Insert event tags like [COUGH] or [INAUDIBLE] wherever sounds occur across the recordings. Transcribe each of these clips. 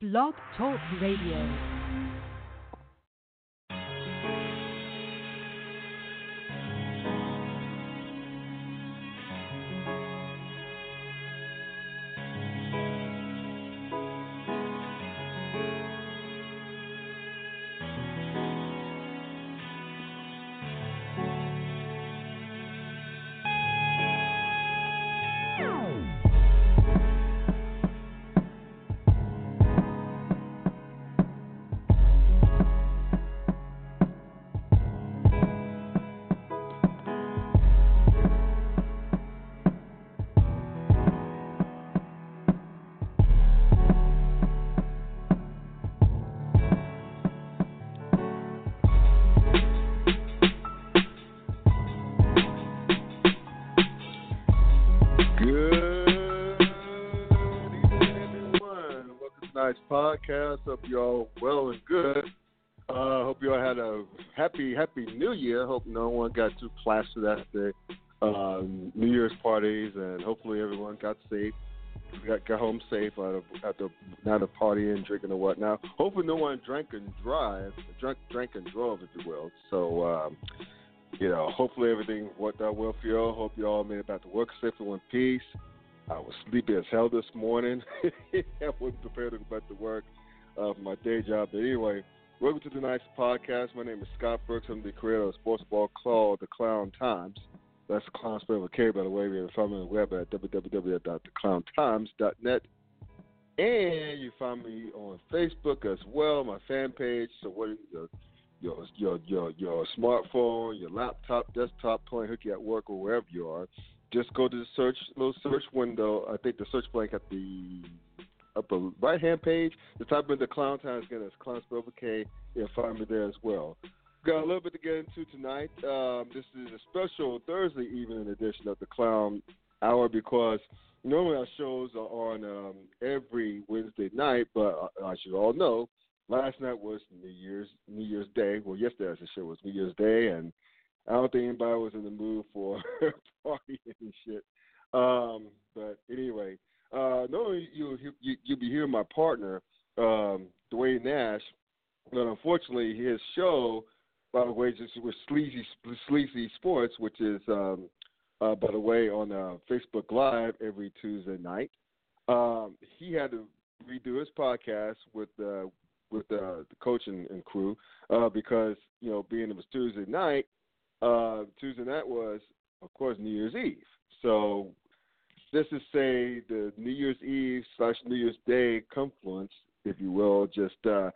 Blog Talk Radio. Podcast. Hope you all well and good. Uh, hope you all had a happy, happy New Year. Hope no one got too plastered after um, New Year's parties, and hopefully everyone got safe, got, got home safe out after not a partying, drinking, or whatnot. Hopefully no one drank and drive, drank, drank and drove, if you will. So, um, you know, hopefully everything worked out well for you all. Hope you all made it back to work safely in peace. I was sleepy as hell this morning. [LAUGHS] I wasn't prepared to go back to work uh, for my day job. But anyway, welcome to tonight's podcast. My name is Scott Brooks. I'm the creator of sports ball called The Klown Times. That's the clown spelled with K, by the way. We have found me on the web at www.theklowntimes.net. And you find me on Facebook as well, my fan page. So what your your your your, your smartphone, your laptop, desktop, playing hooky at work or wherever you are just go to the search little search window. I think the search blank at the upper right hand page. The type in the Klown Times again. It's Clown spelled with K. You'll find me there as well. Got a little bit to get into tonight. Um, this is a special Thursday evening edition of the Clown Hour because normally our shows are on um, every Wednesday night, but uh, as you all know, last night was New Year's New Year's Day. Well, yesterday as the show was New Year's Day, and I don't think anybody was in the mood for [LAUGHS] partying and shit. Um, but anyway, uh, you you you'll be hearing my partner, um, Dwayne Nash, but unfortunately his show, by the way, just with Sleazy Sleazy Sports, which is um, uh, by the way on uh, Facebook Live every Tuesday night. Um, he had to redo his podcast with uh, with uh, the coach and, and crew uh, because you know being it was Tuesday night uh, Tuesday night was, of course, New Year's Eve. So this is say the New Year's Eve slash New Year's Day confluence, if you will, just uh,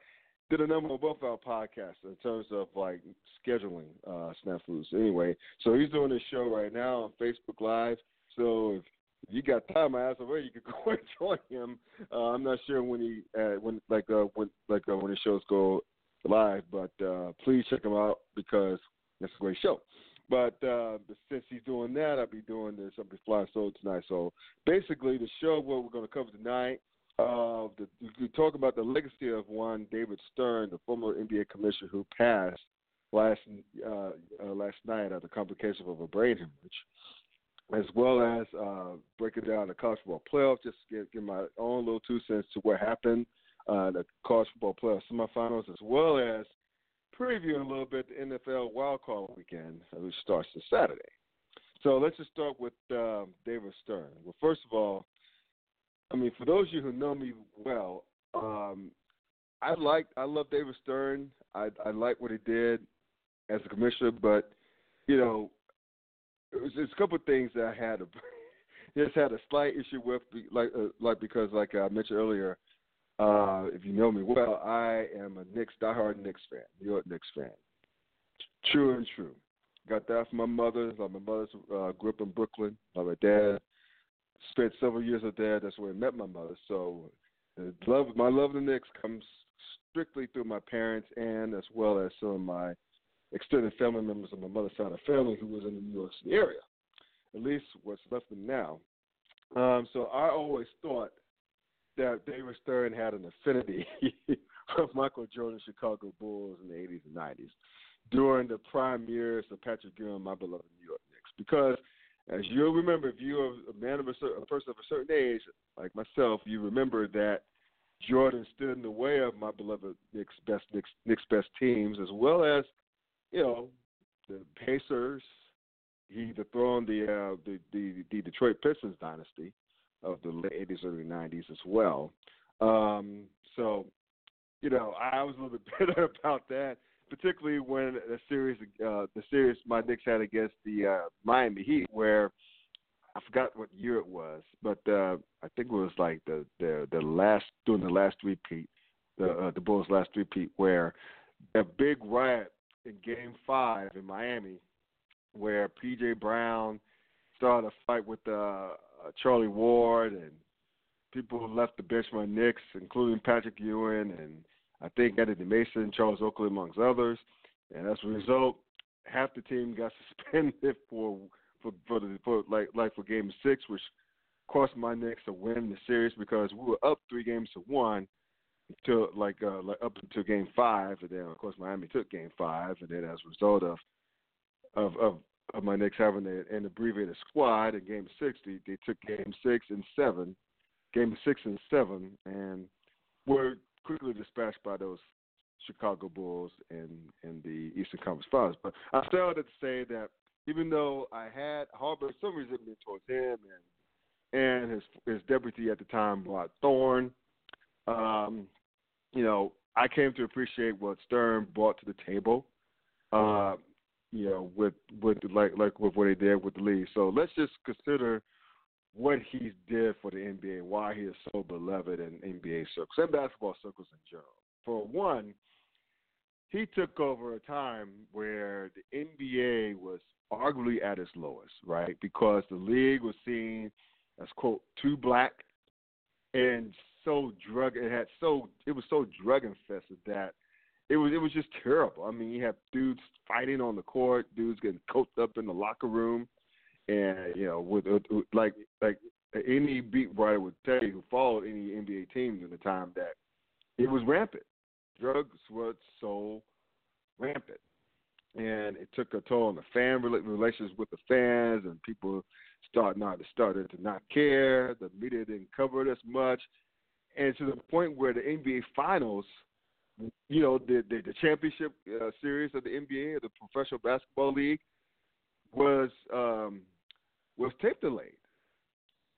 did a number of both our podcasts in terms of like scheduling uh, snafus. Anyway, so he's doing this show right now on Facebook Live. So if you got time, I asked already. You could [LAUGHS] go and join him. Uh, I'm not sure when he uh, when like uh, when like uh, when his shows go live, but uh, please check him out because that's a great show. But uh, since he's doing that, I'll be doing this. I'll be flying solo tonight. So basically, the show what we're going to cover tonight. Uh, the, we talk about the legacy of one David Stern, the former NBA commissioner who passed last uh, uh, last night of the complication of a brain hemorrhage, as well as uh, breaking down the college football playoff. Just give, give my own little two cents to what happened, uh, the college football playoff semifinals, as well as previewing a little bit the NFL wildcard weekend, which starts this Saturday. So let's just start with um, David Stern. Well, first of all, I mean, for those of you who know me well, um, I like I love David Stern. I I like what he did as a commissioner, but you know, it was a couple of things that I had a [LAUGHS] just had a slight issue with, like uh, like because like I mentioned earlier, uh, if you know me well, I am a Knicks diehard Knicks fan, New York Knicks fan. True and true. Got that from my mother. Like my mother uh, grew up in Brooklyn. Like my dad spent several years with dad. That's where I met my mother. So love, my love of the Knicks comes strictly through my parents and as well as some of my extended family members of my mother's side of family who was in the New York City area. At least what's left of them now. Um, so I always thought that David Stern had an affinity [LAUGHS] with Michael Jordan Chicago Bulls in the 80s and 90s during the prime years of Patrick Ewing, my beloved New York Knicks. Because as you'll remember, if you're a man of a, certain, a person of a certain age, like myself, you remember that Jordan stood in the way of my beloved Knicks best Knicks, Knicks best teams, as well as you know the Pacers. He dethroned the uh, the, the the Detroit Pistons dynasty of the late 80s, early 90s as well. Um, so, you know, I was a little bit [LAUGHS] bitter about that, particularly when the series, uh, the series my Knicks had against the uh, Miami Heat, where I forgot what year it was, but uh, I think it was like the the the last during the last repeat, the uh, the Bulls' last repeat, where a big riot in Game Five in Miami, where PJ Brown started a fight with uh, Charlie Ward and people who left the bench my Knicks, including Patrick Ewing and I think Anthony Mason, Charles Oakley, amongst others. And as a result, half the team got [LAUGHS] suspended for for for the for like like for game six, which cost my Knicks a win in the series because we were up three games to one to like uh like up until game five and then of course Miami took game five and then as a result of of of, of my Knicks having an abbreviated squad in game 60. they, took game six and seven game six and seven and were quickly dispatched by those Chicago Bulls and and the Eastern Conference Finals. But I started to say that even though I had harbored some resentment towards him and and his his deputy at the time, Rod Thorn, um, you know, I came to appreciate what Stern brought to the table. Uh, you know, with with like like with what he did with the league. So let's just consider what he did for the NBA, why he is so beloved in NBA circles and basketball circles in general. For one, he took over a time where the NBA was arguably at its lowest, right? Because the league was seen as quote too black and so drug it had so it was so drug infested that it was it was just terrible. I mean, you have dudes fighting on the court, dudes getting coached up in the locker room, and you know, with, with like like any beat writer would tell you who followed any NBA team in the time that it was rampant. Drugs were so rampant, and it took a toll on the fan relations with the fans, and people started not started to not care. The media didn't cover it as much, and to the point where the NBA Finals, you know, the the, the championship uh, series of the NBA, the Professional Basketball League, was um, was tape delayed,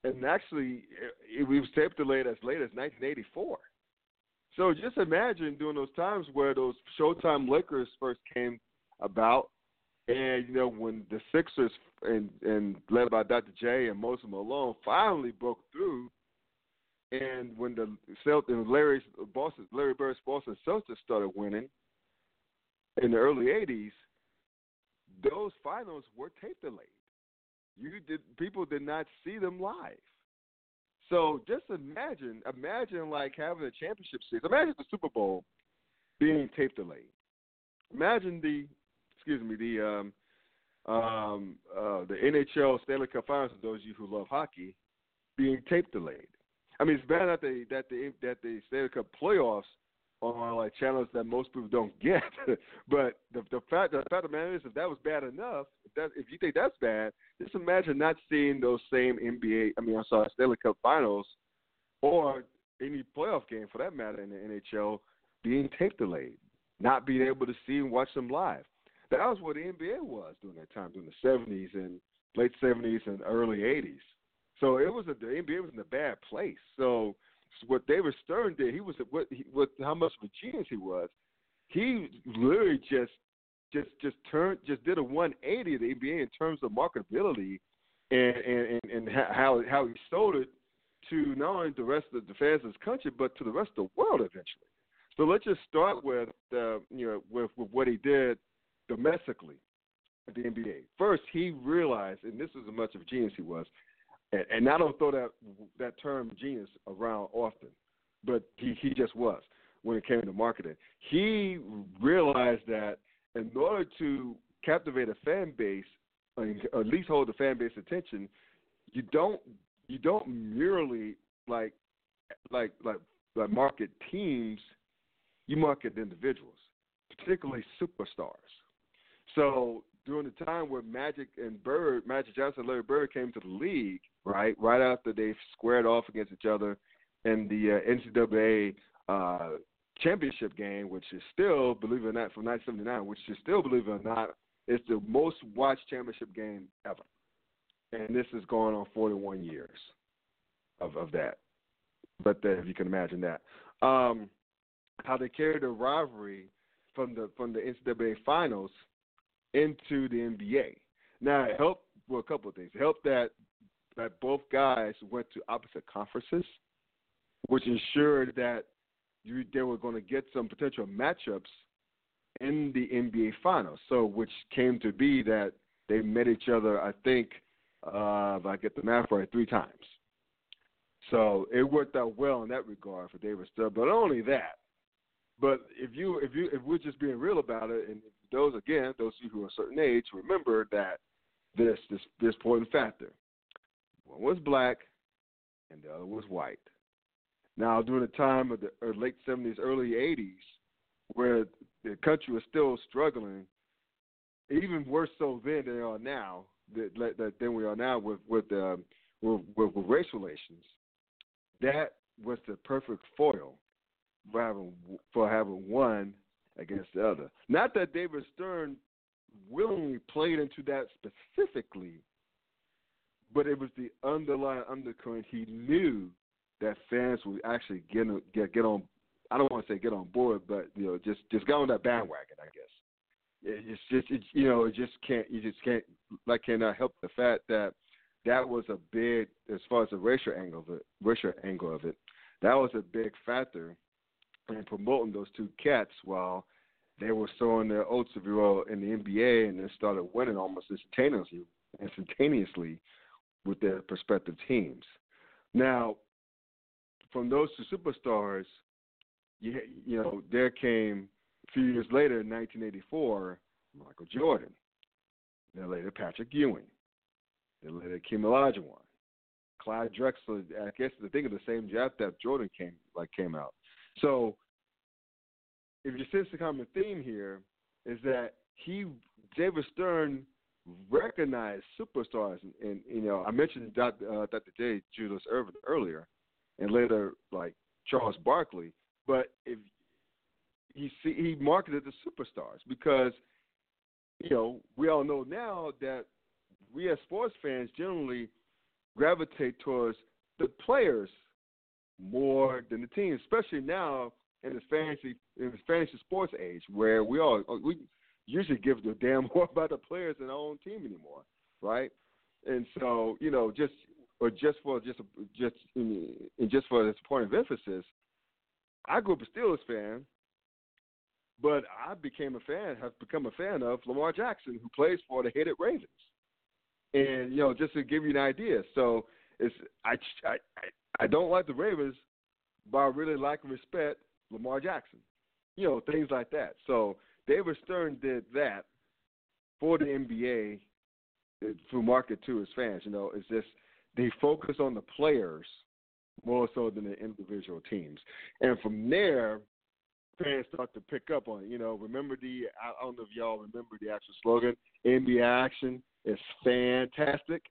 and actually it, it was tape delayed as late as 1984. So just imagine during those times where those Showtime Lakers first came about, and you know when the Sixers and and led by Dr. J and Moses Malone finally broke through, and when the Celtics, Larry's Boston, Larry Bird's Boston Celtics started winning in the early '80s, those finals were tape delayed. You did people did not see them live. So just imagine, imagine like having a championship series. Imagine the Super Bowl being tape delayed. Imagine the, excuse me, the um, um, uh, the NHL Stanley Cup Finals. For those of you who love hockey, being tape delayed. I mean, it's bad that the that the that the Stanley Cup playoffs on like channels that most people don't [LAUGHS] get. but the the fact the fact of the matter is, if that was bad enough, if that if you think that's bad, just imagine not seeing those same NBA. I mean, I'm sorry, Stanley Cup Finals, or any playoff game for that matter in the NHL being tape delayed, not being able to see and watch them live. That was what the NBA was during that time, during the 70s and late 70s and early 80s. So it was a, the NBA was in a bad place. So what David Stern did, he was what how much of a genius he was. He literally just just just turned just did a 180 of the NBA in terms of marketability and and and, and how how he sold it to not only the rest of the fans of this country but to the rest of the world eventually. So let's just start with uh, you know with, with what he did domestically at the NBA. First, he realized, and this is how much of a genius he was and, and I don't throw that that term genius around often, but he he just was when it came to marketing. He realized that in order to captivate a fan base, or at least hold the fan base attention, you don't you don't merely like like like like market teams, you market individuals, particularly superstars. So during the time where Magic and Bird, Magic Johnson, and Larry Bird came to the league, right, right after they squared off against each other in the uh, NCAA uh, championship game, which is still, believe it or not, from 1979, which is still, believe it or not, is the most watched championship game ever. And this is going on 41 years of of that. But the, if you can imagine that, um, how they carried the rivalry from the from the NCAA finals into the NBA. Now it helped well a couple of things. It helped that that both guys went to opposite conferences, which ensured that you, they were going to get some potential matchups in the NBA Finals. So, which came to be that they met each other, I think, uh, if I get the math right, three times. So it worked out well in that regard for David Stern. But only that, but if you if you if we're just being real about it, and those again, those of you who are a certain age, remember that this this this important factor. One was black, and the other was white. Now, during the time of the late '70s, early '80s, where the country was still struggling, even worse so then than they are now, that, that than we are now with with, um, with, with with race relations. That was the perfect foil for having for having one against the other. Not that David Stern willingly played into that specifically, but it was the underlying undercurrent. He knew that fans would actually get get get on. I don't want to say get on board, but you know, just just get on that bandwagon. I guess it's just it's you know it just can't you just can't like cannot help the fact that that was a big as far as the racial angle of it racial angle of it that was a big factor in promoting those two cats while they were sowing their oats if you will in the NBA and then started winning almost instantaneously instantaneously with their prospective teams. Now, from those two superstars, you, you know, there came a few years later in 1984, Michael Jordan. Then later Patrick Ewing. Then later Akeem Olajuwon. Clyde Drexler. I guess the thing of the same draft that Jordan came like came out. So, if you sense the common theme here, is that he David Stern recognized superstars, and, and you know I mentioned Dr. Uh, Dr. J. Julius Erving earlier, and later like Charles Barkley. But if he see, he marketed the superstars because you know we all know now that we as sports fans generally gravitate towards the players more than the team, especially now in this fantasy in this fantasy sports age where we all oh, we usually give a damn [LAUGHS] more about the players than our own team anymore, right? And so you know just or just for just just in, just for this point of emphasis, I grew up a Steelers fan, but I became a fan, have become a fan of Lamar Jackson, who plays for the hated Ravens. And you know, just to give you an idea, so it's I I I don't like the Ravens, but I really like and respect Lamar Jackson. You know, things like that. So David Stern did that for the NBA uh, to market to his fans. You know, it's just they focus on the players more so than the individual teams. And from there, fans start to pick up on. You know, remember the I don't know if y'all remember the actual slogan, NBA action is fantastic.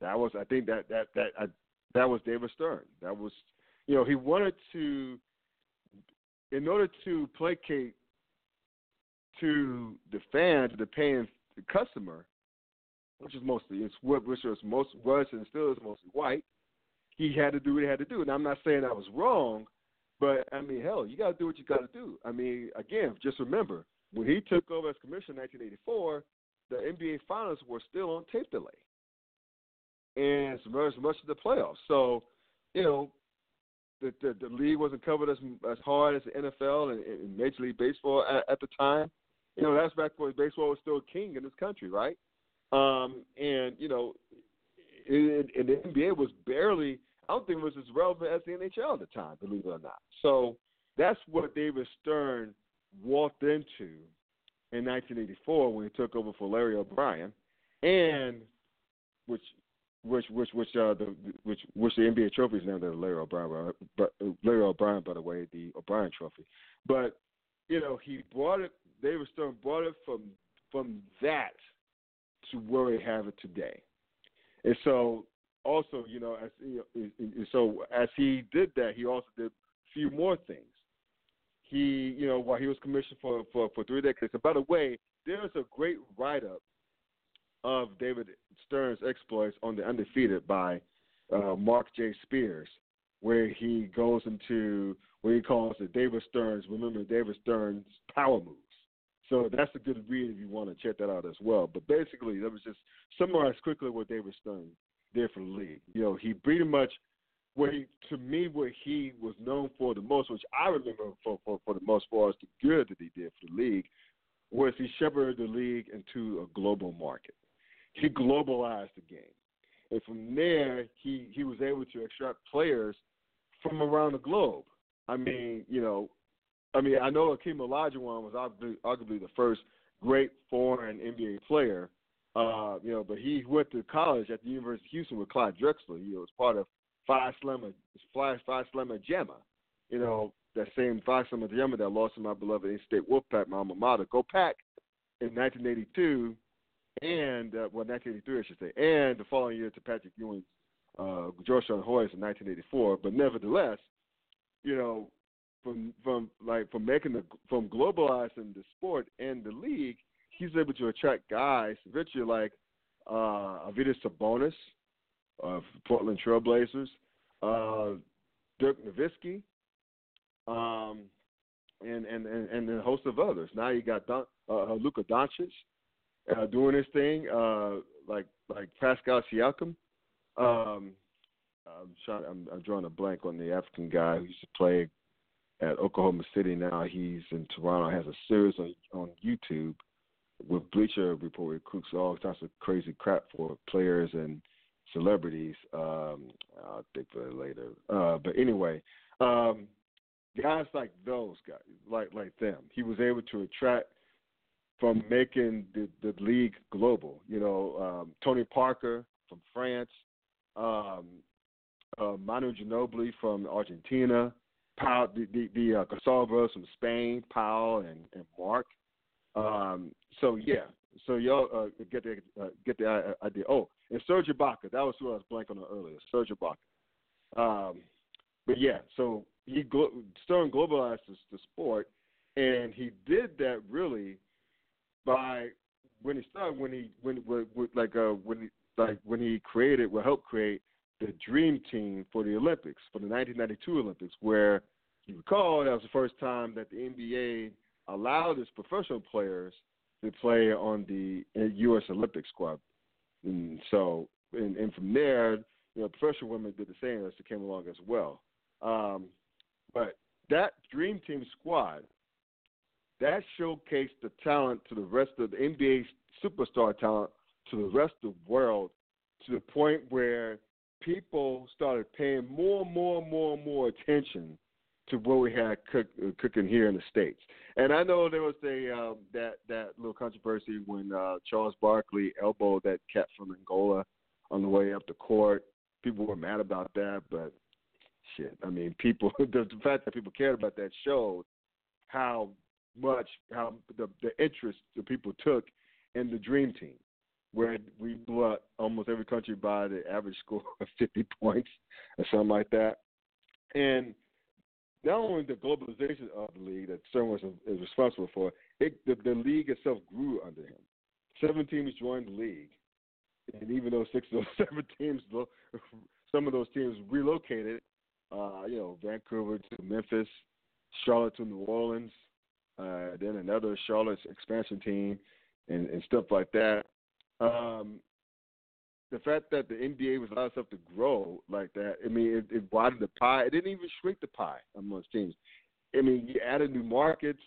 That was I think that that that I, that was David Stern. That was you know, he wanted to in order to placate to the fans, the paying customer, which is mostly it's what which was most was and still is mostly white. He had to do what he had to do, and I'm not saying I was wrong, but I mean, hell, you got to do what you got to do. I mean, again, just remember when he took over as commissioner in 1984, the NBA finals were still on tape delay, and much, much of the playoffs. So, you know, the, the the league wasn't covered as as hard as the NFL and, and Major League Baseball at, at the time. You know, that's back when baseball was still king in this country, right? Um, and you know, it, and the NBA was barely. I don't think it was as relevant as the NHL at the time, believe it or not. So that's what David Stern walked into in 1984 when he took over for Larry O'Brien, and which which which which uh the which which the NBA trophy is named after Larry O'Brien, but Larry O'Brien, by the way, the O'Brien Trophy. But you know, he brought it. David Stern brought it from from that to where we have it today. And so also, you know, as you know, so as he did that, he also did a few more things. He, you know, while he was commissioned for for, for three decades. And by the way, there's a great write up of David Stern's exploits on the Undefeated by uh, Marc J. Spears, where he goes into what he calls the David Stern's. Remember David Stern's power moves. So that's a good read if you want to check that out as well. But basically, that was just summarize quickly what David Stern did for the league. You know, he pretty much what he to me what he was known for the most, which I remember for for, for the most far as the good that he did for the league, was he shepherded the league into a global market. He globalized the game. And from there he, he was able to extract players from around the globe. I mean, you know, I mean, I know Akeem Olajuwon was arguably, arguably the first great foreign NBA player, uh, you know, but he went to college at the University of Houston with Clyde Drexler. He was part of Phi Slama, Phi, Phi Slama Jama, you know, that same Phi Slama Jama that lost to my beloved in-state Wolfpack, my alma mater. Go Pack in 1982, and uh, well, 1983, I should say, and the following year to Patrick Ewing's uh, Georgetown Hoyas in 1984. But nevertheless, you know, from from like from making the from globalizing the sport and the league, he's able to attract guys, virtually like uh Arvydas Sabonis of Portland Trailblazers, uh, Dirk Nowitzki, um, and, and and and a host of others. Now you got Don, uh, Luka Doncic uh, doing his thing, uh, like like Pascal Siakam. Um, I'm, trying, I'm, I'm drawing a blank on the African guy who used to play at Oklahoma City. Now he's in Toronto. Has a series on on YouTube with Bleacher Report. Cooks all types of crazy crap for players and celebrities. Um, I'll think for it later. Uh, but anyway, um, guys like those guys, like like them, he was able to attract from making the, the league global. You know, um, Tony Parker from France, um, uh, Manu Ginobili from Argentina, Paul, the the, the uh, from Spain, Paul and, and Mark. Um, so yeah, so y'all uh, get the uh, get the uh, idea. Oh, and Serge Ibaka, that was who I was blanking on earlier. Serge Ibaka. Um, but yeah, so he glo- Stern globalized the sport, and he did that really by when he started when he when, when, when like uh when he like when he created well helped create the dream team for the Olympics for the 1992 Olympics, where you recall that was the first time that the NBA allowed its professional players to play on the U.S. Olympic squad. And so, and, and from there, you know, professional women did the same as they came along as well. Um, but that Dream Team squad, that showcased the talent to the rest of the NBA superstar talent to the rest of the world to the point where people started paying more and more and more and more attention to what we had cook, cooking here in the states. And I know there was a um, that that little controversy when uh, Charles Barkley elbowed that cat from Angola on the way up the court. People were mad about that, but shit, I mean, people [LAUGHS] the fact that people cared about that showed how much how the the interest the people took in the dream team where we blew out almost every country by the average score of 50 [LAUGHS] points or something like that. And not only the globalization of the league that Stern was is responsible for, it, the, the league itself grew under him. Seven teams joined the league, and even though six of those [LAUGHS] seven teams, some of those teams relocated, uh, you know, Vancouver to Memphis, Charlotte to New Orleans, uh, then another Charlotte's expansion team, and, and stuff like that. Um, the fact that the NBA was allowed to grow like that, I mean, it, it widened the pie. It didn't even shrink the pie amongst teams. I mean, you added new markets,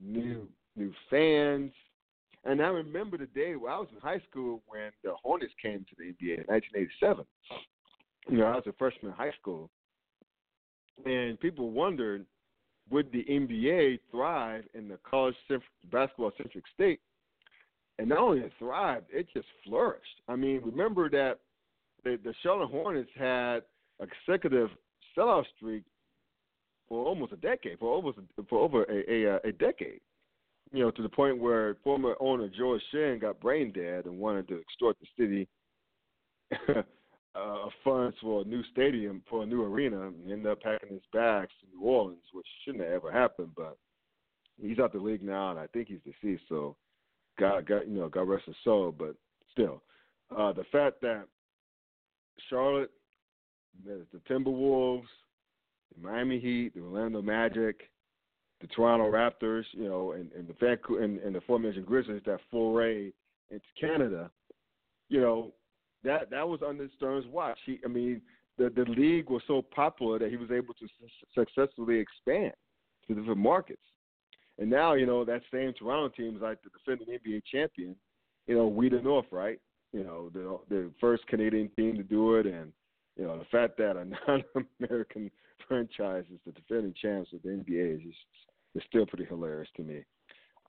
new new fans, and I remember the day when I was in high school when the Hornets came to the NBA in 1987. You know, I was a freshman in high school, and people wondered would the NBA thrive in the college basketball centric state and not only it thrived, it just flourished. I mean, remember that the, the Charlotte Hornets had a consecutive sellout streak for almost a decade, for almost for over a, a, a decade. You know, to the point where former owner George Shinn got brain dead and wanted to extort the city [LAUGHS] uh, funds for a new stadium for a new arena and ended up packing his bags to New Orleans, which shouldn't have ever happened. But he's out the league now, and I think he's deceased. So God, you know, God rest his soul. But still, uh, the fact that Charlotte, the, the Timberwolves, the Miami Heat, the Orlando Magic, the Toronto Raptors, you know, and, and the Vancouver and, and the aforementioned Grizzlies that foray into Canada, you know, that that was under Stern's watch. He, I mean, the the league was so popular that he was able to su- successfully expand to different markets. And now, you know, that same Toronto team is like the defending NBA champion. You know, we the North, right? You know, the the first Canadian team to do it, and you know, the fact that a [LAUGHS] non-American franchise is the defending champs of the NBA is just, is still pretty hilarious to me.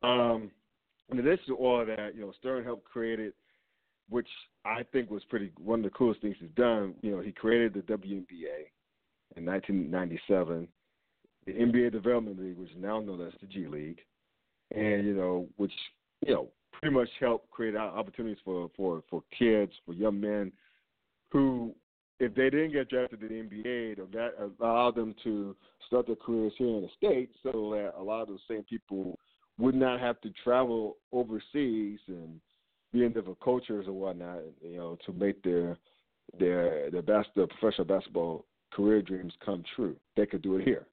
Um, in addition to all that, you know, Stern helped create it, which I think was pretty one of the coolest things he's done. You know, he created the WNBA in 1997 the NBA Development League, which is now known as the G League, and you know, which you know pretty much helped create opportunities for for for kids, for young men who, if they didn't get drafted to the NBA, that allowed them to start their careers here in the states, so that a lot of those same people would not have to travel overseas and be in different cultures or whatnot, you know, to make their their their best their professional basketball career dreams come true. They could do it here.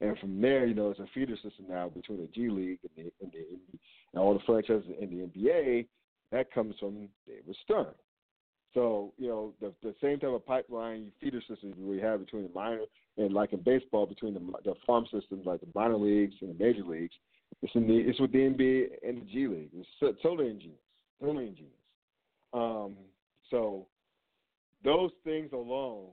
And from there, you know, it's a feeder system now between the G League and, the, and, the, and all the franchises in the NBA. That comes from David Stern. So, you know, the, the same type of pipeline feeder system we have between the minor and like in baseball between the, the farm systems like the minor leagues and the major leagues. It's in the it's with the NBA and the G League. It's totally totally ingenious. Um, so those things alone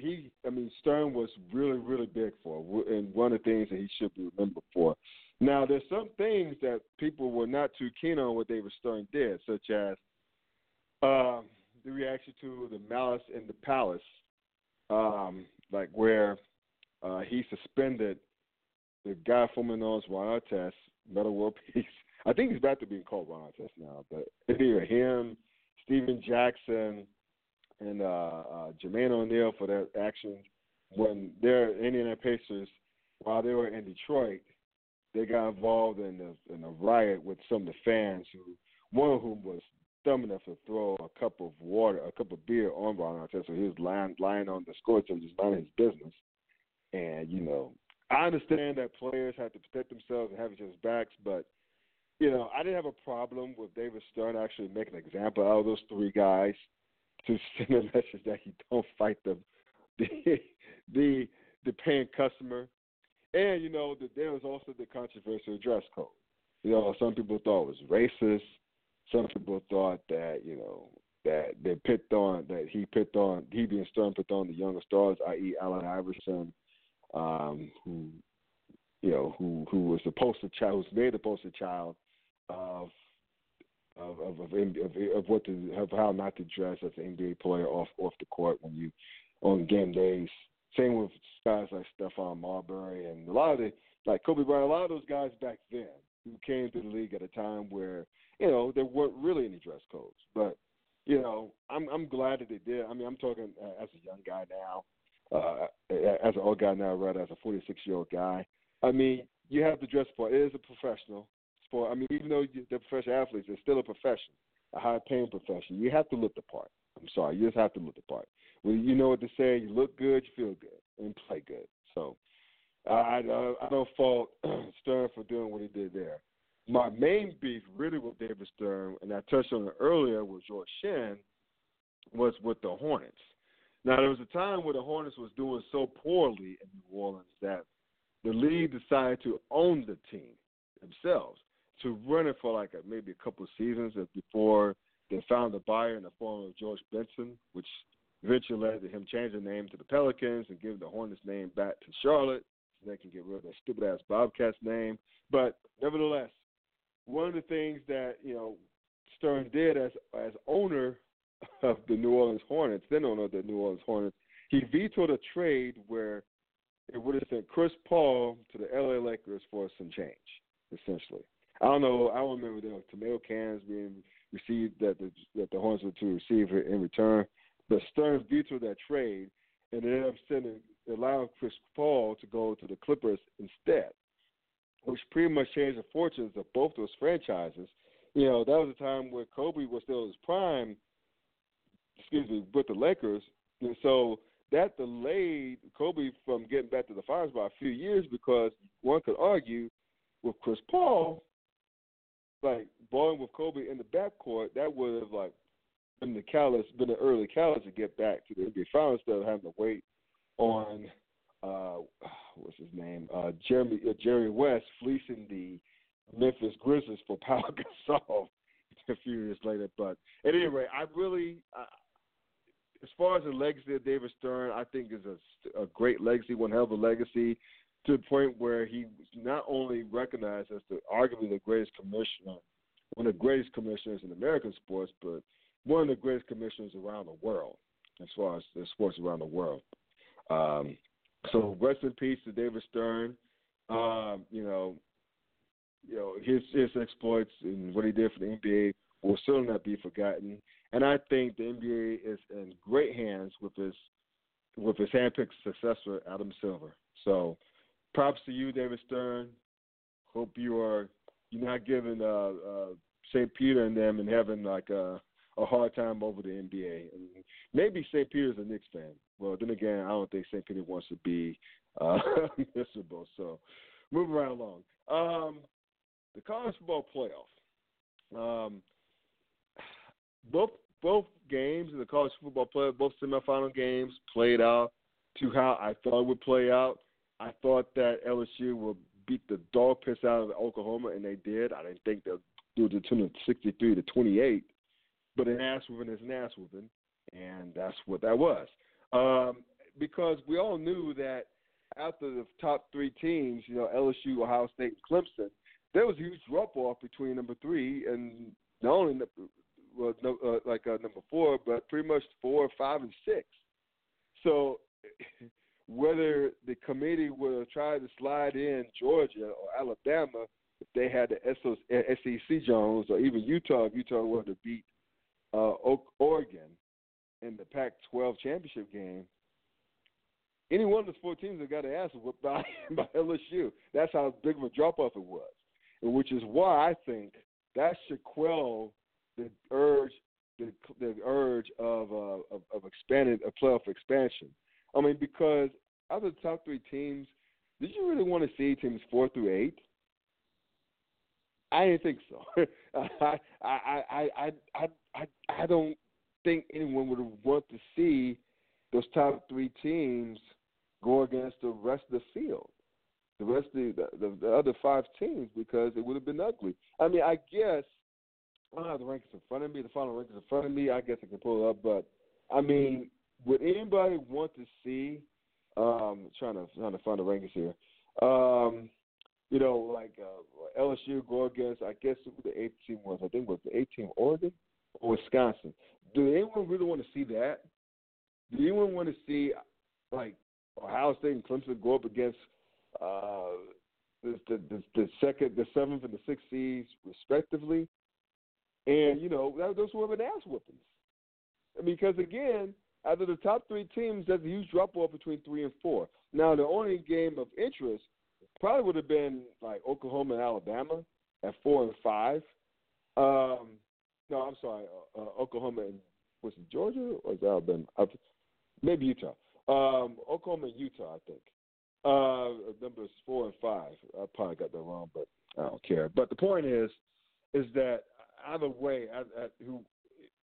he, I mean, Stern was really, really big for, and one of the things that he should be remembered for. Now, there's some things that people were not too keen on what David Stern did, such as uh, the reaction to the Malice in the Palace, um, like where uh, he suspended the guy known as Ron Artest, Metta World [LAUGHS] Peace. I think he's back to being called Ron Artest now, but either him, Stephen Jackson, and uh, uh, Jermaine O'Neal for their actions when their Indiana Pacers, while they were in Detroit, they got involved in a, in a riot with some of the fans who, one of whom was dumb enough to throw a cup of water, a cup of beer on Ron Artest, so he was lying lying on the score and just minding his business. And you know, I understand that players have to protect themselves and have each other's backs, but you know, I didn't have a problem with David Stern actually making an example out of those three guys to [LAUGHS] send a message that he don't fight the [LAUGHS] the the, the paying customer. And you know that there was also the controversial dress code. You know, some people thought it was racist. Some people thought that you know that they picked on that he picked on he being Stern picked on the younger stars, i.e. Allen Iverson, um, who you know who who was the poster child, who's made the poster child of of of of, of, of what to of how not to dress as an NBA player off off the court when you on game days. Same with guys like Stephon Marbury and a lot of the like Kobe Bryant. A lot of those guys back then who came to the league at a time where you know there weren't really any dress codes. But you know, I'm I'm glad that they did. I mean, I'm talking uh, as a young guy now, uh, as an old guy now, rather as a 46 year old guy. I mean, you have to dress for it. It is a professional sport. I mean, even though they're professional athletes, it's still a profession, a high paying profession. You have to look the part. I'm sorry, you just have to look the part. When you know what to say, you look good, you feel good, and play good. So I I, I don't fault [CLEARS THROAT] Stern for doing what he did there. My main beef really with David Stern, and I touched on it earlier with George Shinn, was with the Hornets. Now there was a time where the Hornets was doing so poorly in New Orleans that the league decided to own the team themselves to run it for like a, maybe a couple of seasons before they found a buyer in the form of George Benson, which eventually led to him changing the name to the Pelicans and giving the Hornets name back to Charlotte so they can get rid of that stupid ass Bobcats name. But nevertheless, one of the things that you know Stern did as as owner of the New Orleans Hornets, then owner of the New Orleans Hornets, he vetoed a trade where it would have sent Chris Paul to the LA Lakers for some change, essentially. I don't know. I don't remember the tomato cans being received that the that the Hornets were to receive in return. but Stern vetoed that trade and ended up sending allowing Chris Paul to go to the Clippers instead, which pretty much changed the fortunes of both those franchises. You know, that was a time where Kobe was still his prime, excuse me, with the Lakers. And so that delayed Kobe from getting back to the finals by a few years because one could argue with Chris Paul, like balling with Kobe in the backcourt, that would have like been the catalyst, been an early catalyst to get back to the NBA finals instead of having to wait on uh, [SIGHS] what's his name, uh, Jeremy uh, Jerry West fleecing the Memphis Grizzlies for [LAUGHS] Pau Gasol a few years later. But at any rate, I really, uh, as far as the legacy of David Stern, I think is a, a great legacy, one hell of a legacy, to the point where he was not only recognized as the arguably the greatest commissioner, one of the greatest commissioners in American sports, but one of the greatest commissioners around the world, as far as the sports around the world. Um, so rest in peace to David Stern. Um, you know, you know his his exploits and what he did for the NBA will certainly not be forgotten. And I think the NBA is in great hands with his with his handpicked successor, Adam Silver. So, props to you, David Stern. Hope you are you're not giving uh, uh, St. Peter and them and having like a, a hard time over the NBA. Maybe St. Peter's a Knicks fan. Well, then again, I don't think St. Peter wants to be uh, [LAUGHS] miserable. So, moving right along. Um, the college football playoff. Um, both both games in the college football playoff, both semifinal games played out to how I thought it would play out. I thought that LSU would beat the dog piss out of Oklahoma, and they did. I didn't think they'll do the tune of 63 to 28, but an ass whooping is an ass whooping, and that's what that was. Um, because we all knew that after the top three teams, you know, LSU, Ohio State, and Clemson, there was a huge drop off between number three and not only well, no, uh, like uh, number four, but pretty much four, five, and six. So [LAUGHS] whether the committee would have tried to slide in Georgia or Alabama if they had the SEC Jones or even Utah, if Utah were to beat uh, Oregon in the Pac-12 championship game, any one of those four teams have got to whooped by, [LAUGHS] by LSU. That's how big of a drop off it was, which is why I think that should quell the urge, the, the urge of, uh, of of expanding a playoff expansion. I mean, because out of the top three teams, did you really want to see teams four through eight? I didn't think so. [LAUGHS] I, I, I, I, I, I, don't think anyone would want to see those top three teams go against the rest of the field, the rest of the, the, the other five teams, because it would have been ugly. I mean, I guess I don't have the rankings in front of me, the final rankings in front of me. I guess I can pull it up, but I mean, would anybody want to see? Um, trying to trying to find the rankings here. Um, you know, like uh, LSU go against, I guess who the eighth team was. I think was the eighth team Oregon or Wisconsin. Do anyone really want to see that? Do anyone want to see like Ohio State and Clemson go up against uh, the, the, the second, the seventh, and the sixth seeds respectively? And you know that, those were an ass whoopings. Because again, out of the top three teams, there's a huge drop off between three and four. Now, the only game of interest probably would have been like Oklahoma and Alabama at four and five. Um, no, I'm sorry, uh, uh, Oklahoma and was it Georgia or was Alabama? Uh, maybe Utah. Um, Oklahoma and Utah, I think. Uh, numbers four and five. I probably got that wrong, but I don't care. But the point is, is that either way, I, I, who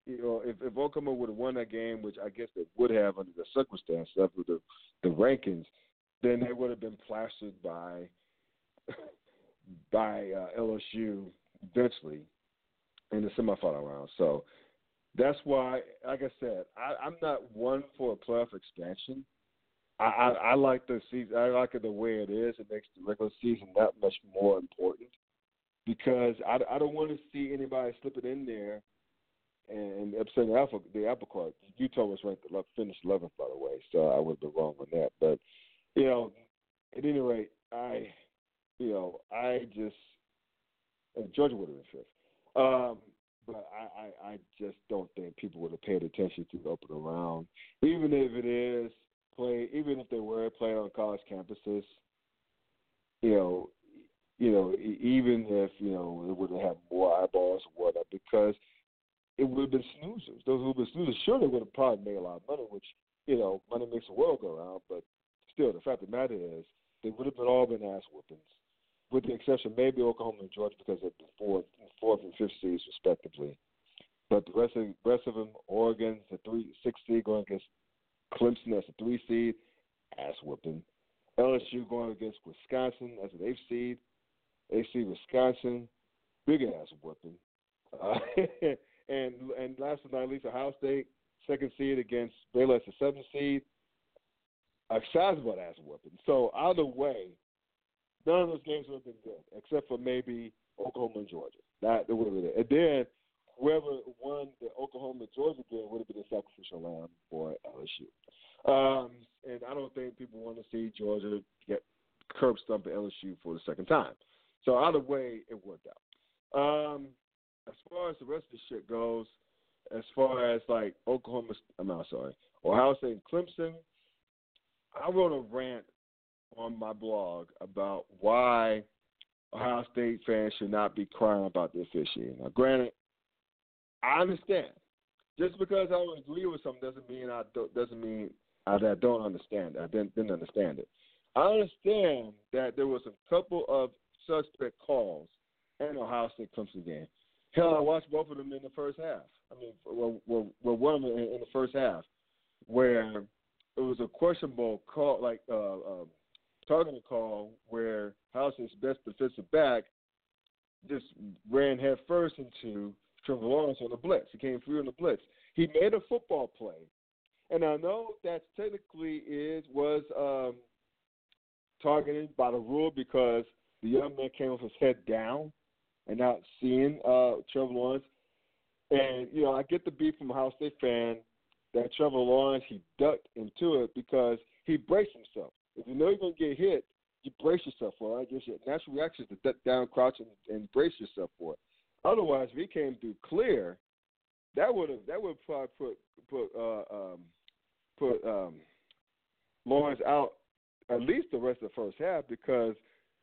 you know, if, if Oklahoma would have won that game, which I guess they would have under the circumstances of the the rankings, then they would have been plastered by [LAUGHS] by uh, LSU eventually in the semifinal round. So that's why, like I said, I, I'm not one for a playoff expansion. I, I, I like the season. I like it the way it is. It makes the regular season that much more important because I, I don't want to see anybody slip it in there and upsetting the apple the apple cart. Utah was ranked finished 11th, by the way, so I would be wrong on that. But you know, at any rate, I you know I just and Georgia would have been fifth. Um, but I, I, I just don't think people would have paid attention to the open round, even if it is play, even if they were playing on college campuses. You know, you know, even if you know it would have had more eyeballs or whatnot, because it would have been snoozers. Those who would have been snoozers, sure they would have probably made a lot of money, which you know, money makes the world go round. But still, the fact of the matter is, they would have been all been ass whoopings, with the exception maybe Oklahoma and Georgia because of the fourth, fourth and fifth seeds respectively. But the rest of rest of them, Oregon's a three six seed going against Clemson as a three seed, ass whooping. LSU going against Wisconsin as an eighth seed, seed Wisconsin, big ass whooping. Uh, [LAUGHS] last but not least, Ohio State second seed against Baylor as a seventh seed, a sizable ass whooping. So either way, none of those games would have been good, except for maybe Oklahoma and Georgia. That would have been it. And then whoever won the Oklahoma and Georgia game would have been a sacrificial lamb for LSU. Um, and I don't think people want to see Georgia get curb stomp at LSU for the second time. So either way, it worked out. Um, as far as the rest of the shit goes, as far as like Oklahoma, I'm not sorry, Ohio State and Clemson, I wrote a rant on my blog about why Ohio State fans should not be crying about the officiating. Now, granted, I understand. Just because I don't agree with something doesn't mean I don't, doesn't mean I, I don't understand. It. I didn't, didn't understand it. I understand that there was a couple of suspect calls in Ohio State Clemson game. Hell, I watched both of them in the first half. I mean, well, well, well one in the first half, where it was a questionable call, like uh, uh, targeting call, where House's best defensive back just ran head first into Trevor Lawrence on the blitz. He came through on the blitz. He made a football play, and I know that technically is was um, targeted by the rule because the young man came with his head down and not seeing uh, Trevor Lawrence. And you know, I get the beef from a Ohio State fan that Trevor Lawrence he ducked into it because he braced himself. If you know you're gonna get hit, you brace yourself for it. I guess your natural reaction is to duck down, crouch, and, and brace yourself for it. Otherwise, if he came through clear, that would have that would probably put put uh, um, put um, Lawrence out at least the rest of the first half because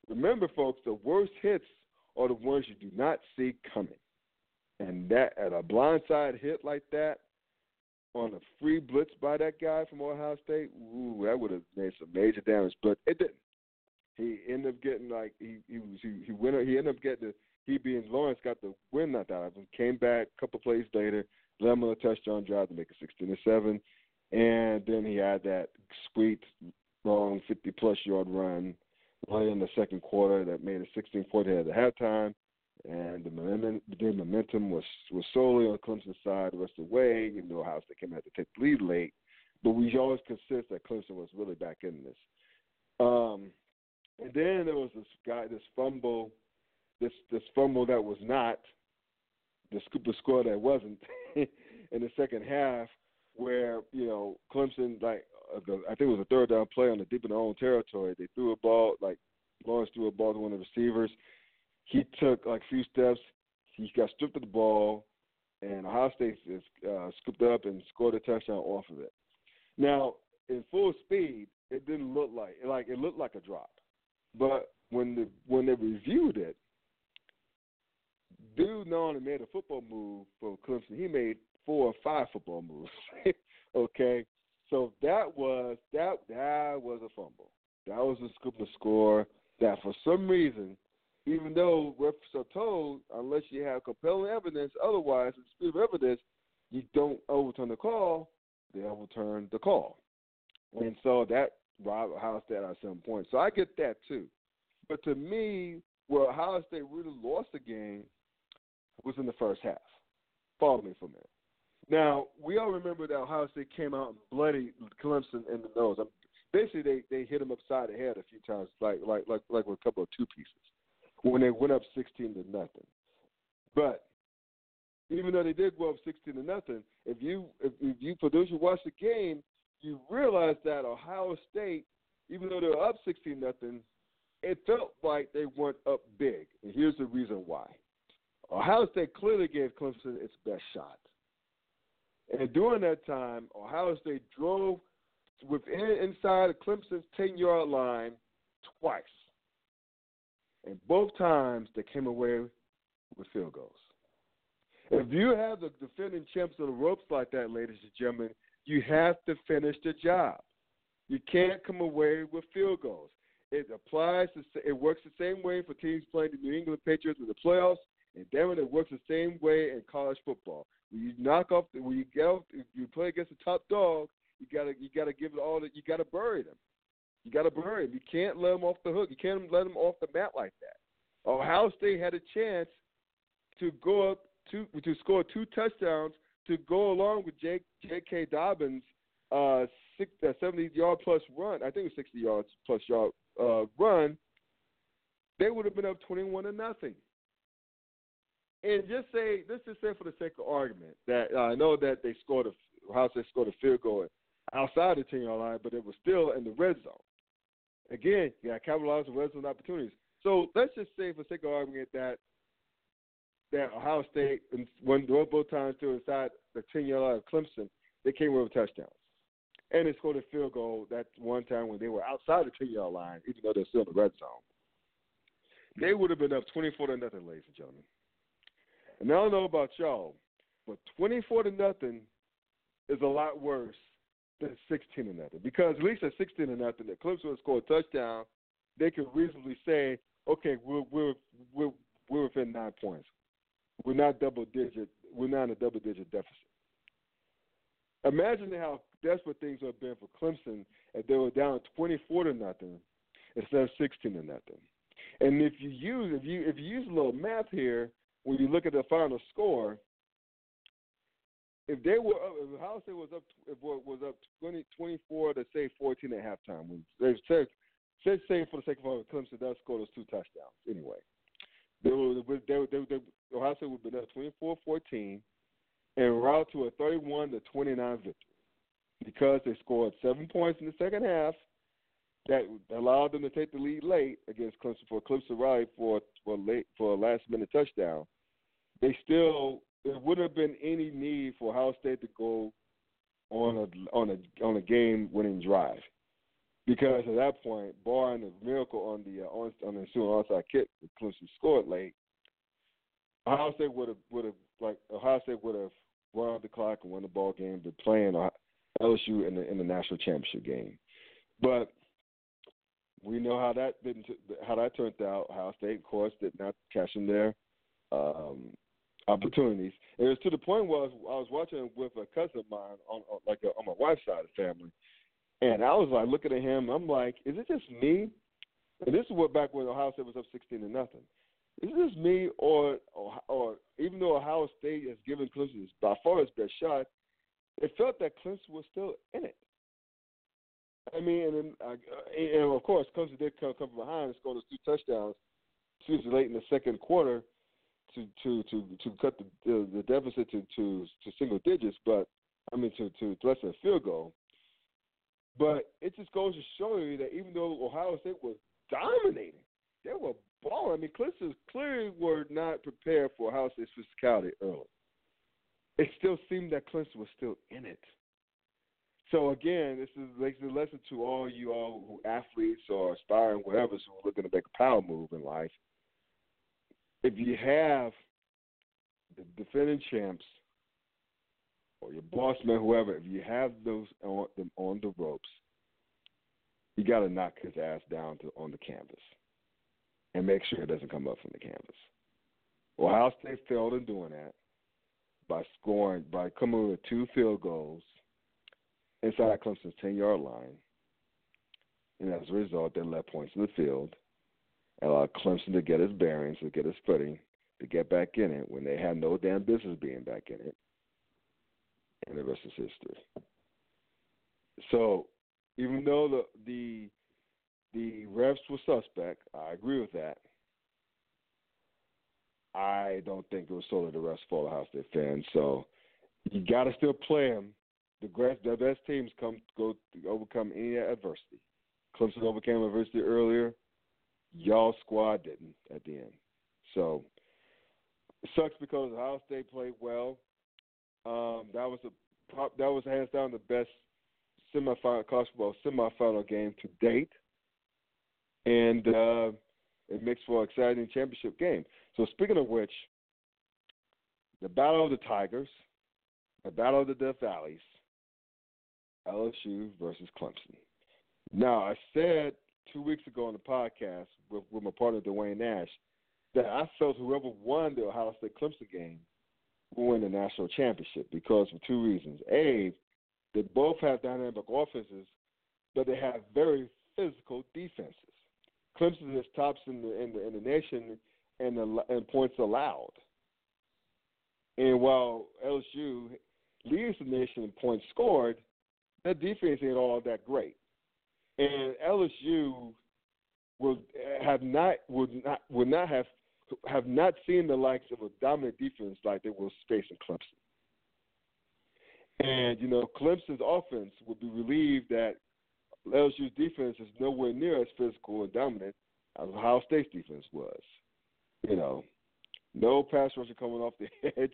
remember, folks, the worst hits are the ones you do not see coming. And that at a blindside hit like that on a free blitz by that guy from Ohio State, ooh, that would have made some major damage. But it didn't. He ended up getting like he he was he, he went he ended up getting the he being Lawrence got the win knocked out of him. Came back a couple plays later, led him on a touchdown drive to make it sixteen to seven, and then he had that sweet long fifty plus yard run late in the second quarter that made it 16-40 at the halftime, and the momentum, momentum was was solely on Clemson's side the rest of the way. Even though Ohio State came out to take the lead late, but we always consist that Clemson was really back in this. Um, and then there was this guy, this fumble, this this fumble that was not the scoop the score that wasn't [LAUGHS] in the second half, where you know Clemson like uh, I think it was a third down play on the deep in their own territory. They threw a ball like Lawrence threw a ball to one of the receivers. He took like a few steps. He got stripped of the ball, and Ohio State uh, scooped up and scored a touchdown off of it. Now, in full speed, it didn't look like like it looked like a drop, but when the when they reviewed it, dude not only made a football move for Clemson, he made four or five football moves. [LAUGHS] okay, so that was that that was a fumble. That was a scoop of score that for some reason, even though refs are told, unless you have compelling evidence, otherwise, spirit of evidence, you don't overturn the call, they overturn the call. And so that robbed Ohio State at some point. So I get that too. But to me, where Ohio State really lost the game was in the first half. Follow me for a minute. Now we all remember that Ohio State came out and bloody Clemson in the nose. Basically, they they hit him upside the head a few times, like like like like with a couple of two pieces, when they went up sixteen to nothing. But even though they did go up sixteen to nothing, if you if, if you for those who watch the game, you realize that Ohio State, even though they're up sixteen nothing, it felt like they weren't up big. And here's the reason why. Ohio State clearly gave Clemson its best shot. And during that time, Ohio State drove within inside of Clemson's 10 yard line twice. And both times they came away with field goals. If you have the defending champs on the ropes like that, ladies and gentlemen, you have to finish the job. You can't come away with field goals. It applies. To, it works the same way for teams playing the New England Patriots in the playoffs, and damn it, it works the same way in college football. When you knock off, when you get off, you play against the top dog, you gotta you gotta give it all. That you gotta bury them. You gotta bury him. You can't let him off the hook. You can't let him off the mat like that. Ohio State had a chance to go up to to score two touchdowns to go along with. J.K. Dobbins' uh, six, uh, 70 yard plus run. I think it was 60 yards plus yard uh, run. They would have been up 21 to nothing. And just say, let's just say for the sake of argument that uh, I know that they scored a Ohio State scored a field goal outside the 10 yard line, but it was still in the red zone. Again, you got to capitalize on opportunities. So let's just say, for sake of argument, that that Ohio State, when both times to inside the 10 yard line of Clemson, they came with touchdowns. And they scored a field goal that one time when they were outside the 10 yard line, even though they're still in the red zone. They would have been up 24 to nothing, ladies and gentlemen. And I don't know about y'all, but 24 to nothing is a lot worse than 16 to nothing. Because at least at 16 to nothing, the Clemson would score a touchdown. They could reasonably say, okay, we're, we're, we're, we're within nine points. We're not double digit. We're not in a double digit deficit. Imagine how desperate things would have been for Clemson if they were down 24 to nothing instead of 16 to nothing. And if you use if you if you use a little math here, when you look at the final score, if they were up, if Ohio State was up if was up 20, 24 to say 14 at halftime, when they said say say for the sake of argument, Clemson does score those two touchdowns anyway. They were they, they, they, Ohio State would have been up 24-14 and route to a 31 to 29 victory because they scored seven points in the second half that allowed them to take the lead late against Clemson for Clemson Riley for for late for a last minute touchdown. They still there wouldn't have been any need for Ohio State to go on a on a on a game winning drive because at that point, barring a miracle on the uh, on on the ensuing onside kick, the Clemson scored late. Ohio State would have would have like Ohio State would have run out the clock and won the ball game to playing LSU in the in the national championship game. But we know how that didn't how that turned out. Ohio State, of course, did not cash in there. um, opportunities. It was to the point where I was, I was watching with a cousin of mine on, like a, on my wife's side of the family, and I was like looking at him. I'm like, is it just me? And this is what back when Ohio State was up sixteen to nothing. Is it just me, or, or or even though Ohio State has given Clemson by far its best shot, it felt that Clemson was still in it. I mean, and, then, uh, and of course, Clemson did come, come from behind and score those two touchdowns, too late in the second quarter to to to to cut the the, deficit to, to to single digits, but I mean to to less than a field goal. But it just goes to show you that even though Ohio State was dominating, they were balling. I mean, Clemson clearly were not prepared for Ohio State's physicality early. It still seemed that Clemson was still in it. So again, this is like a lesson to all you all who athletes or aspiring whatever who are looking to make a power move in life. If you have the defending champs or your boss man, whoever, if you have those on them on the ropes, you got to knock his ass down to on the canvas and make sure it doesn't come up from the canvas. Ohio State failed in doing that by scoring by coming with two field goals inside Clemson's ten yard line. And as a result, they left points in the field, allowed Clemson to get his bearings, to get his footing, to get back in it when they had no damn business being back in it and the rest is history. So, even though the the the refs were suspect, I agree with that. I don't think it was solely the refs' fault, Ohio State fans. So, you got to still play them. The best, the best teams come go to overcome any adversity. Clemson overcame adversity earlier. Y'all squad didn't at the end. So, It sucks because Ohio State played well. Um, that was a that was hands down the best semifinal college semifinal game to date, and uh, it makes for an exciting championship game. So speaking of which, the Battle of the Tigers, the Battle of the Death Valleys, LSU versus Clemson. Now I said two weeks ago on the podcast with, with my partner Dwayne Nash that I felt whoever won the Ohio State Clemson game will win the national championship because for two reasons. A, they both have dynamic offenses, but they have very physical defenses. Clemson is tops in the in the, in the nation in, the, in points allowed, and while LSU leads the nation in points scored, their defense ain't all that great. And LSU will have not would not would not have have not seen the likes of a dominant defense like they will face in Clemson. And you know, Clemson's offense would be relieved that LSU's defense is nowhere near as physical and dominant as Ohio State's defense was. You know, no pass rusher coming off the [LAUGHS] edge.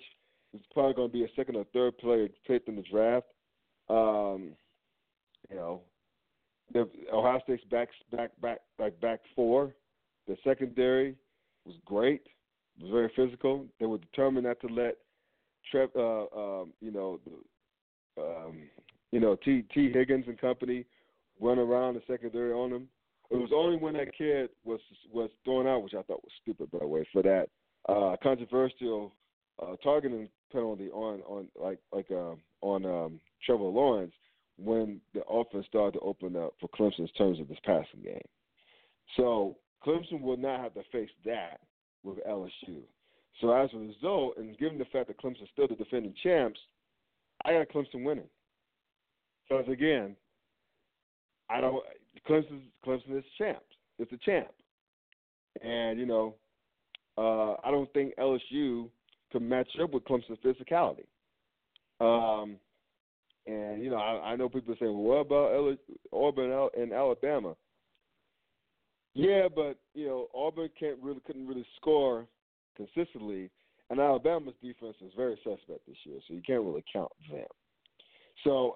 It's probably going to be a second or third player picked in the draft. Um, you know, the Ohio State's back back back like back four. The secondary was great. Was very physical. They were determined not to let Trev, uh, um, you know, um, you know T Tee Higgins and company run around the secondary on them. It was only when that kid was was thrown out, which I thought was stupid, by the way, for that uh, controversial uh, targeting penalty on on like like uh, on um, Trevor Lawrence when the offense started to open up for Clemson in terms of this passing game. So Clemson will not have to face that with LSU. So as a result, and given the fact that Clemson is still the defending champs, I got Clemson winning. Because again, I don't. Clemson, Clemson is champ. It's a champ, and you know, uh, I don't think LSU can match up with Clemson's physicality. Um, and you know, I, I know people say, "Well, what about Auburn and Alabama?" Yeah, but you know Auburn can't really couldn't really score consistently, and Alabama's defense is very suspect this year, so you can't really count them. So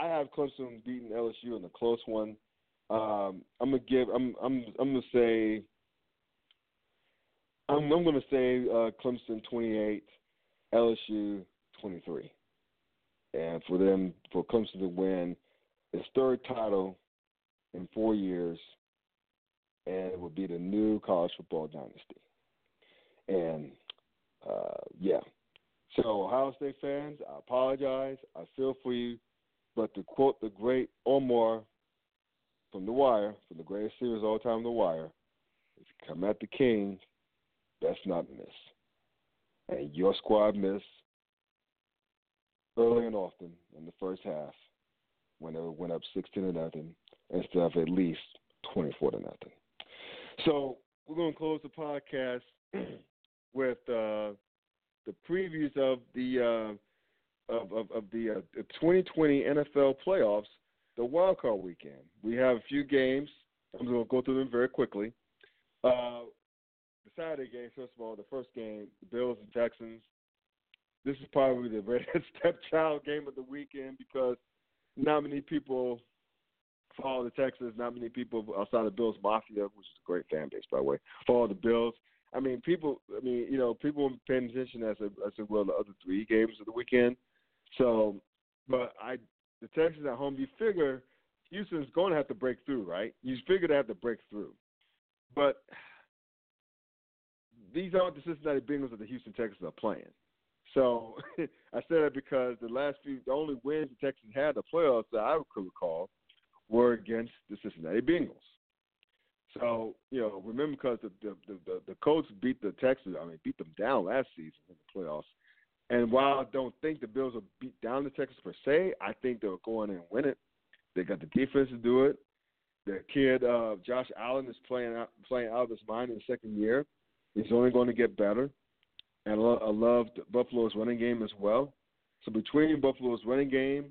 I have Clemson beating LSU in a close one. Um, I'm gonna give. I'm. I'm. I'm gonna say. I'm. I'm gonna say uh, Clemson 28, LSU 23, and for them for Clemson to win its third title in four years and it would be the new college football dynasty. And uh, yeah, so Ohio State fans, I apologize. I feel for you, but to quote the great Omar from The Wire, from the greatest series of all time, The Wire, if you come at the king, best not miss. And your squad missed early and often in the first half when they went up 16 to nothing instead of at least 24 to nothing. So we're going to close the podcast [CLEARS THROAT] with uh, the previews of the uh, of, of, of, the, uh, 2020 NFL playoffs, the wild card weekend. We have a few games. I'm going to go through them very quickly. Uh, the Saturday game, first of all, the first game, the Bills and Texans. This is probably the [LAUGHS] redhead stepchild game of the weekend because not many people follow the Texans. Not many people outside of Bills Mafia, which is a great fan base, by the way, follow the Bills. I mean, people. I mean, you know, people paying attention as a, as well the other three games of the weekend. So, but I, the Texans at home, you figure Houston's going to have to break through, right? You figure they have to break through, but these aren't the Cincinnati Bengals that the Houston Texans are playing. So [LAUGHS] I say that because the last few, the only wins the Texans had the playoffs that I could recall were against the Cincinnati Bengals. So you know, remember because the the, the the Colts beat the Texans, I mean, beat them down last season in the playoffs. And while I don't think the Bills will beat down the Texans per se, I think they'll go in and win it. They got the defense to do it. The kid uh, Josh Allen is playing out playing out of his mind in the second year. He's only going to get better. And I, lo- I loved Buffalo's running game as well. So between Buffalo's running game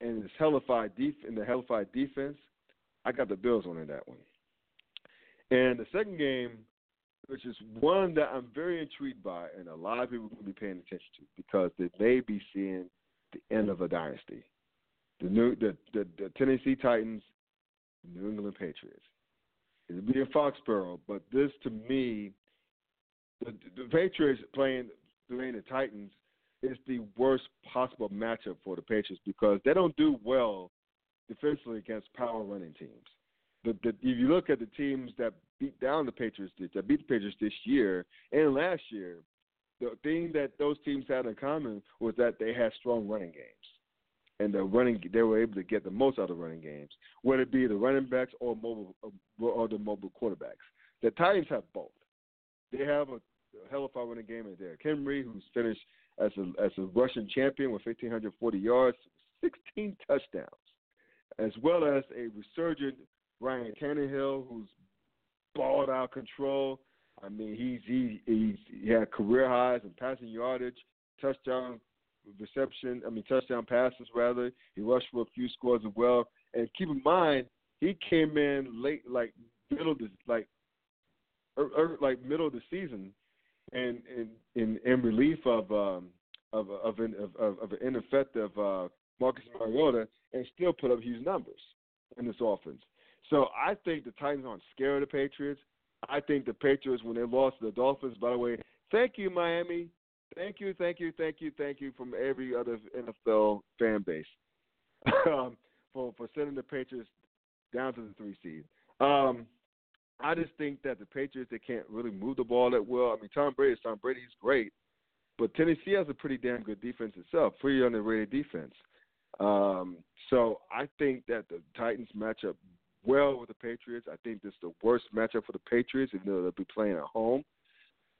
and his hellified def- in the hellified defense, I got the Bills winning that one. And the second game, which is one that I'm very intrigued by, and a lot of people will be paying attention to because they may be seeing the end of a dynasty. The new the the, the Tennessee Titans, New England Patriots. It'll be in Foxborough, but this to me, the, the Patriots playing playing the Titans is the worst possible matchup for the Patriots because they don't do well defensively against power running teams. The, the, if you look at the teams that beat down the Patriots, that beat the Patriots this year and last year, the thing that those teams had in common was that they had strong running games, and the running they were able to get the most out of running games, whether it be the running backs or mobile or the mobile quarterbacks. The Titans have both. They have a hell if I win a game in there. Henry, who's finished as a as a rushing champion with 1,540 yards, 16 touchdowns, as well as a resurgent Ryan Tannehill, who's balled out control. I mean, he's he he's he had career highs in passing yardage, touchdown reception. I mean, touchdown passes rather. He rushed for a few scores as well. And keep in mind, he came in late, like middle like, er, er, like middle of the season, and in in, in relief of um of of an of, of an ineffective uh, Marcus Mariota, and still put up huge numbers in this offense. So I think the Titans aren't scared of the Patriots. I think the Patriots, when they lost to the Dolphins, by the way, thank you, Miami. Thank you, thank you, thank you, thank you from every other NFL fan base [LAUGHS] um, for for sending the Patriots down to the three seed. Um, I just think that the Patriots they can't really move the ball that well. I mean, Tom Brady, Tom Brady's great, but Tennessee has a pretty damn good defense itself, pretty underrated defense. Um, so I think that the Titans match up well with the Patriots. I think this is the worst matchup for the Patriots, even though they'll be playing at home.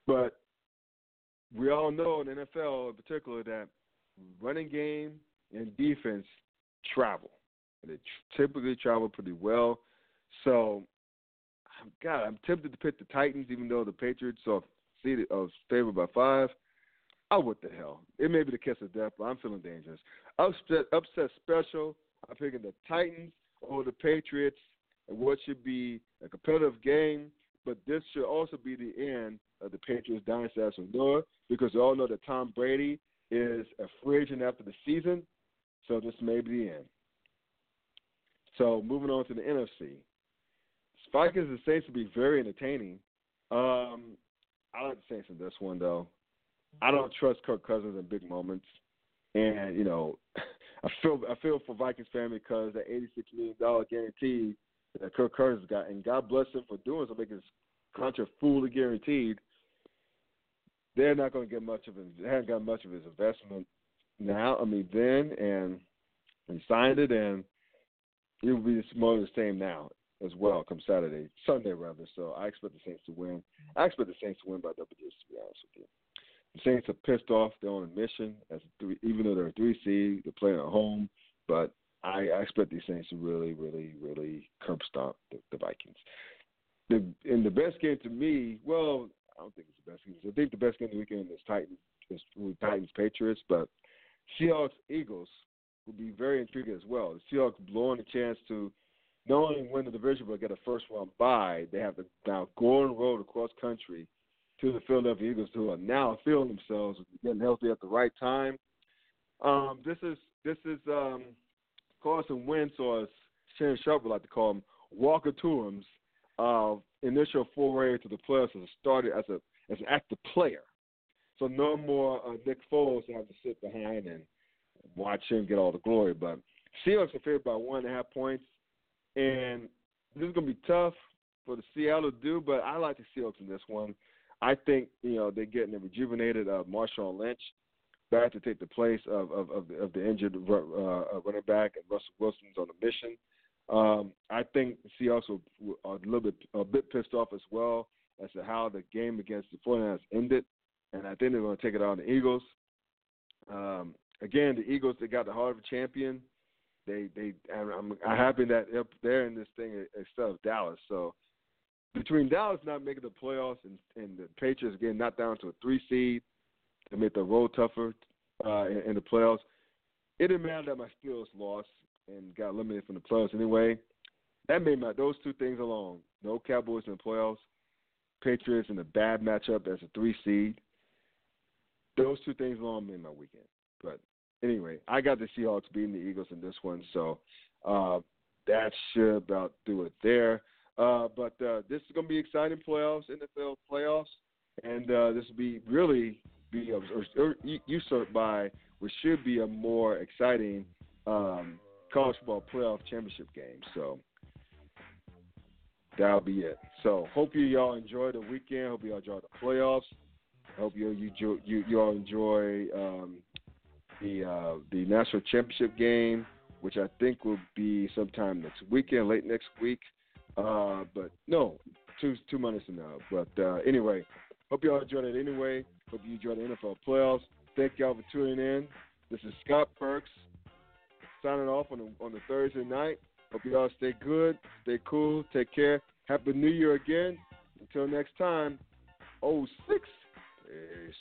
But we all know in NFL in particular that running game and defense travel. They typically travel pretty well. So, God, I'm tempted to pick the Titans, even though the Patriots are seated, are favored by five. Oh, what the hell? It may be the kiss of death, but I'm feeling dangerous. Upset, upset special. I'm picking the Titans over the Patriots and what should be a competitive game. But this should also be the end of the Patriots dynasty as we know it, because we all know that Tom Brady is a free agent after the season. So this may be the end. So moving on to the NFC. Vikings and Saints will be very entertaining. Um, I like the Saints in this one though. I don't trust Kirk Cousins in big moments, and you know, [LAUGHS] I feel I feel for Vikings fan because that eighty six million dollar guarantee that Kirk Cousins got, and God bless him for doing so, making his contract fully guaranteed. They're not going to get much of it. They haven't got much of his investment now. I mean, then and he signed it, and it will be more of the same now as well. Come Saturday, Sunday rather. So I expect the Saints to win. I expect the Saints to win by double digits. To be honest with you. The Saints are pissed off. They're on a mission as three, even though they're a three seed. They're playing at home, but I, I expect these Saints to really, really, really curb stomp the, the Vikings. The in the best game to me, well, I don't think it's the best game. I think the best game of the weekend is Titans, is Titans Patriots, but Seahawks Eagles will be very intriguing as well. The Seahawks blowing a chance to not when the division will get a first round bye. They have to now go road across country to the Philadelphia Eagles, who are now feeling themselves getting healthy at the right time. Um, this is this is um, Carson Wentz, or Shannon Sharpe would like to call him, Walker Toombs, uh, initial foray to the playoffs as started as a as an active player. So no more uh, Nick Foles to have to sit behind and watch him get all the glory. But Seahawks are favored by one and a half points, and this is going to be tough for the Seattle to do. But I like the Seahawks in this one. I think you know they're getting a rejuvenated uh, Marshawn Lynch back to take the place of of, of, the, of the injured uh, uh, running back, and Russell Wilson's on a mission. Um, I think the Seahawks are a little bit a bit pissed off as well as to how the game against the 49ers ended, and I think they're going to take it out on the Eagles. Um, again, the Eagles they got the heart of a champion. They they I'm, I'm happy that they're in this thing instead of Dallas. So between Dallas not making the playoffs and, and the Patriots getting knocked down to a three seed, to make the road tougher uh, in, in the playoffs. It didn't matter that my Steelers lost and got eliminated from the playoffs anyway. That made my those two things alone. No Cowboys in the playoffs. Patriots in a bad matchup as a three seed. Those two things alone made my weekend. But anyway, I got the Seahawks beating the Eagles in this one, so uh, that should about do it there. Uh, but uh, this is going to be exciting playoffs, NFL playoffs, and uh, this will be really be usurped by what should be a more exciting um, college football playoff championship game. So that'll be it. So hope you y'all enjoy the weekend. Hope you all enjoy the playoffs. Hope you you you you all enjoy um, the uh, the national championship game, which I think will be sometime next weekend, late next week. Uh, but no, two two months from now. But uh, anyway, hope you all enjoyed it anyway. Hope you enjoyed the NFL playoffs. Thank y'all for tuning in. This is Scott Perks signing off on the, on the Thursday night. Hope you all stay good, stay cool, take care. Happy New Year again. Until next time, 06. Peace.